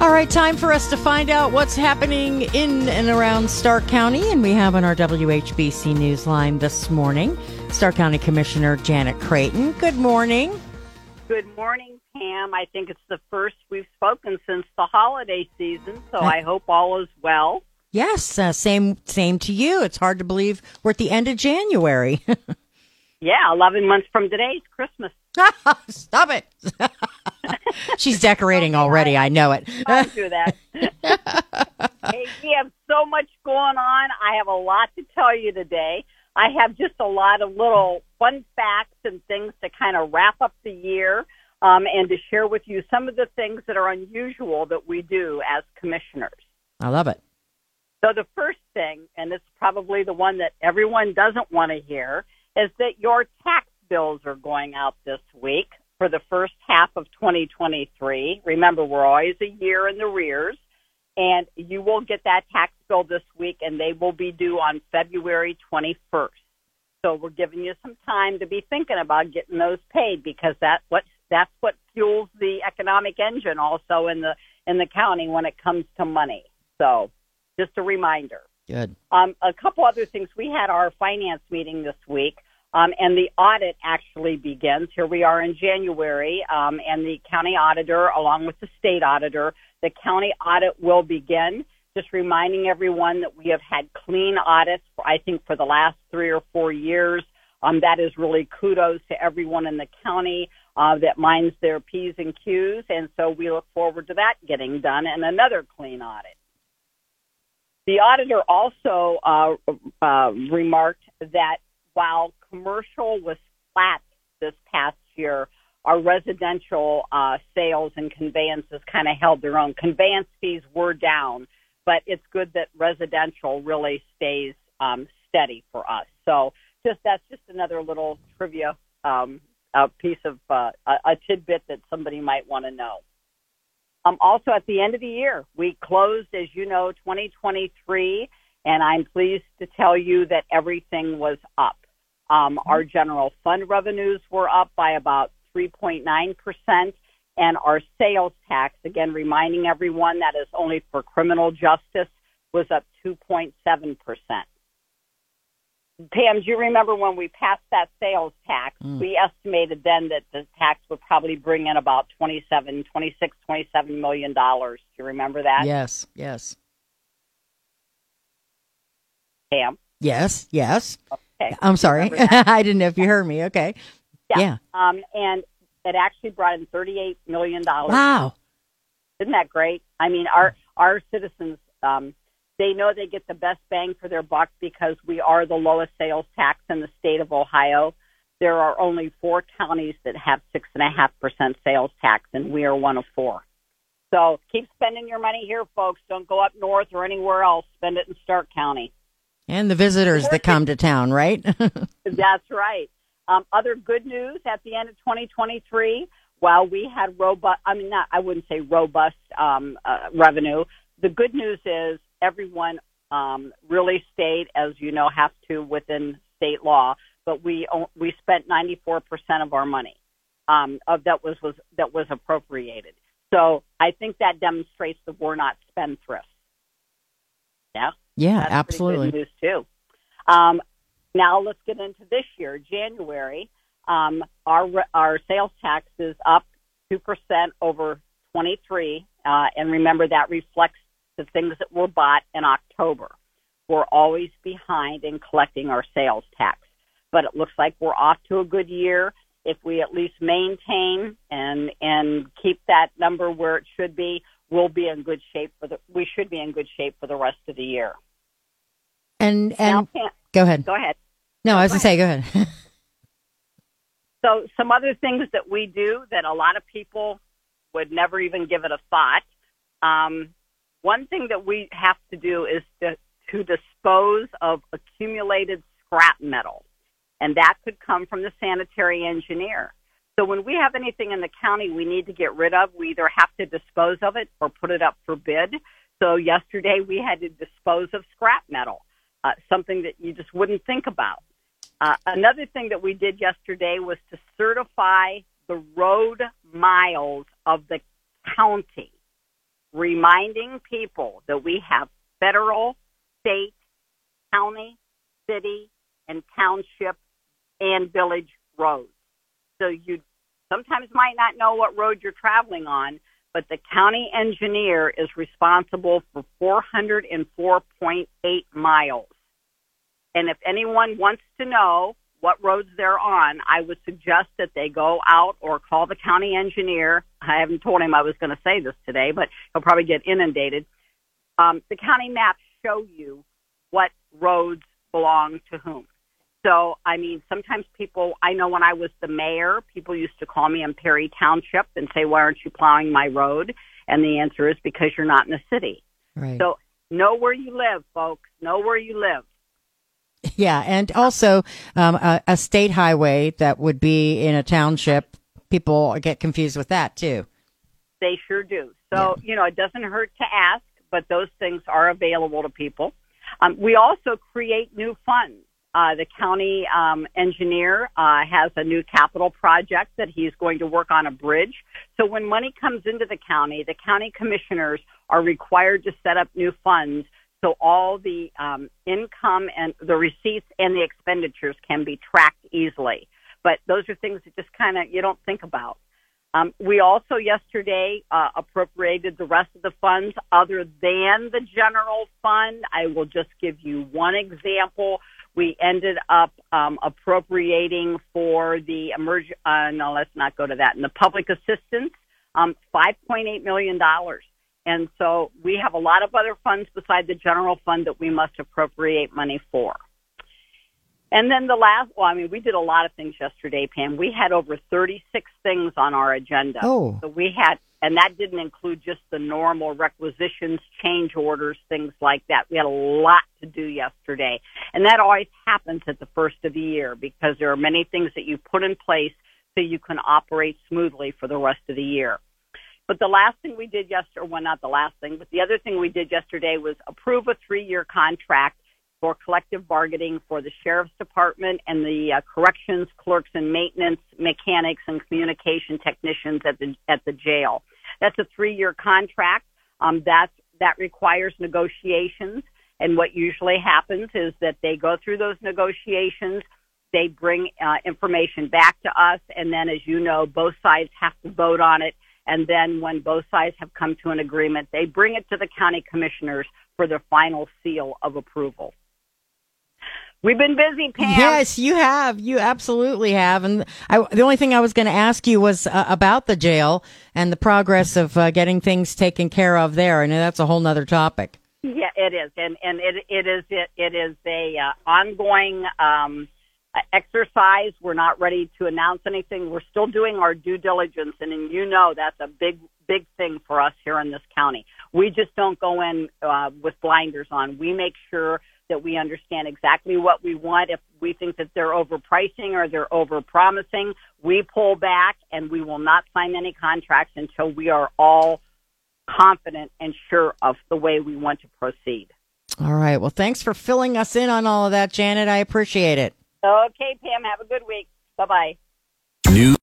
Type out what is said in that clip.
All right, time for us to find out what's happening in and around Stark County. And we have on our WHBC Newsline this morning Stark County Commissioner Janet Creighton. Good morning. Good morning, Pam. I think it's the first we've spoken since the holiday season, so I hope all is well. Yes, uh, same same to you. It's hard to believe we're at the end of January. yeah, 11 months from today is Christmas. Stop it. She's decorating already. I know it. I'll do that. hey, we have so much going on. I have a lot to tell you today. I have just a lot of little fun facts and things to kind of wrap up the year um, and to share with you some of the things that are unusual that we do as commissioners. I love it. So, the first thing, and it's probably the one that everyone doesn't want to hear, is that your tax bills are going out this week for the first half of 2023. Remember, we're always a year in the rears, and you will get that tax bill this week, and they will be due on February 21st. So we're giving you some time to be thinking about getting those paid because that what that's what fuels the economic engine also in the in the county when it comes to money. So just a reminder. Good. Um, a couple other things. We had our finance meeting this week. Um, and the audit actually begins. Here we are in January, um, and the county auditor, along with the state auditor, the county audit will begin. Just reminding everyone that we have had clean audits, for, I think, for the last three or four years. Um, that is really kudos to everyone in the county uh, that minds their P's and Q's, and so we look forward to that getting done and another clean audit. The auditor also uh, uh, remarked that while commercial was flat this past year, our residential uh, sales and conveyances kind of held their own. Conveyance fees were down, but it's good that residential really stays um, steady for us. So just that's just another little trivia um, a piece of uh, a, tidbit that somebody might want to know. Um, also, at the end of the year, we closed, as you know, 2023, and I'm pleased to tell you that everything was up. Um, mm-hmm. our general fund revenues were up by about 3.9%, and our sales tax, again, reminding everyone that is only for criminal justice, was up 2.7%. Pam, do you remember when we passed that sales tax? Mm. We estimated then that the tax would probably bring in about 27, 26, 27 million dollars. Do you remember that? Yes, yes. Pam? Yes, yes. Okay. I'm sorry. I didn't know if you heard me. Okay. Yeah. yeah. Um, and it actually brought in $38 million. Wow. Isn't that great? I mean, our, our citizens, um, they know they get the best bang for their buck because we are the lowest sales tax in the state of Ohio. There are only four counties that have six and a half percent sales tax, and we are one of four. So keep spending your money here, folks. Don't go up north or anywhere else. Spend it in Stark County. And the visitors that come to town, right? That's right. Um, other good news at the end of 2023, while we had robust, I mean, not, I wouldn't say robust um, uh, revenue, the good news is everyone um, really stayed, as you know, have to within state law, but we we spent 94% of our money um, of that was, was that was appropriated. So I think that demonstrates that we're not spendthrifts. Yeah. Yeah, That's absolutely. News too. Um, now let's get into this year, January. Um, our our sales tax is up two percent over 23, uh, and remember that reflects the things that were bought in October. We're always behind in collecting our sales tax, but it looks like we're off to a good year. If we at least maintain and and keep that number where it should be, we'll be in good shape for the. We should be in good shape for the rest of the year. And and now, go ahead. Go ahead. No, I was going to say, go ahead. so, some other things that we do that a lot of people would never even give it a thought. Um, one thing that we have to do is to, to dispose of accumulated scrap metal, and that could come from the sanitary engineer. So when we have anything in the county we need to get rid of, we either have to dispose of it or put it up for bid. So yesterday we had to dispose of scrap metal uh, something that you just wouldn't think about. Uh, another thing that we did yesterday was to certify the road miles of the county. reminding people that we have federal, state, county, city, and township and village roads. So you sometimes might not know what road you're traveling on, but the county engineer is responsible for 404.8 miles. And if anyone wants to know what roads they're on, I would suggest that they go out or call the county engineer. I haven't told him I was going to say this today, but he'll probably get inundated. Um, the county maps show you what roads belong to whom. So, I mean, sometimes people, I know when I was the mayor, people used to call me in Perry Township and say, why aren't you plowing my road? And the answer is because you're not in the city. Right. So, know where you live, folks. Know where you live. Yeah. And also, um, a, a state highway that would be in a township, people get confused with that too. They sure do. So, yeah. you know, it doesn't hurt to ask, but those things are available to people. Um, we also create new funds. Uh, the county um, engineer uh, has a new capital project that he's going to work on a bridge. So when money comes into the county, the county commissioners are required to set up new funds so all the um, income and the receipts and the expenditures can be tracked easily. But those are things that just kind of you don't think about. Um, we also yesterday uh, appropriated the rest of the funds other than the general fund. I will just give you one example. We ended up um, appropriating for the emerg. Uh, no, let's not go to that. And the public assistance, um, $5.8 million. And so we have a lot of other funds beside the general fund that we must appropriate money for. And then the last, well, I mean, we did a lot of things yesterday, Pam. We had over 36 things on our agenda. Oh. So we had, and that didn't include just the normal requisitions, change orders, things like that. We had a lot to do yesterday. And that always happens at the first of the year because there are many things that you put in place so you can operate smoothly for the rest of the year. But the last thing we did yesterday, well, not the last thing, but the other thing we did yesterday was approve a three-year contract for collective bargaining for the sheriff's department and the uh, corrections clerks and maintenance mechanics and communication technicians at the at the jail. That's a three-year contract. Um, that's that requires negotiations, and what usually happens is that they go through those negotiations. They bring uh, information back to us, and then, as you know, both sides have to vote on it. And then, when both sides have come to an agreement, they bring it to the county commissioners for their final seal of approval. We've been busy, Pam. Yes, you have. You absolutely have. And I, the only thing I was going to ask you was uh, about the jail and the progress of uh, getting things taken care of there. And that's a whole other topic. Yeah, it is, and and it it is it, it is a uh, ongoing um, exercise. We're not ready to announce anything. We're still doing our due diligence, and, and you know that's a big big thing for us here in this county. We just don't go in uh, with blinders on. We make sure that we understand exactly what we want. If we think that they're overpricing or they're overpromising, we pull back and we will not sign any contracts until we are all confident and sure of the way we want to proceed. All right. Well, thanks for filling us in on all of that, Janet. I appreciate it. Okay, Pam. Have a good week. Bye bye. New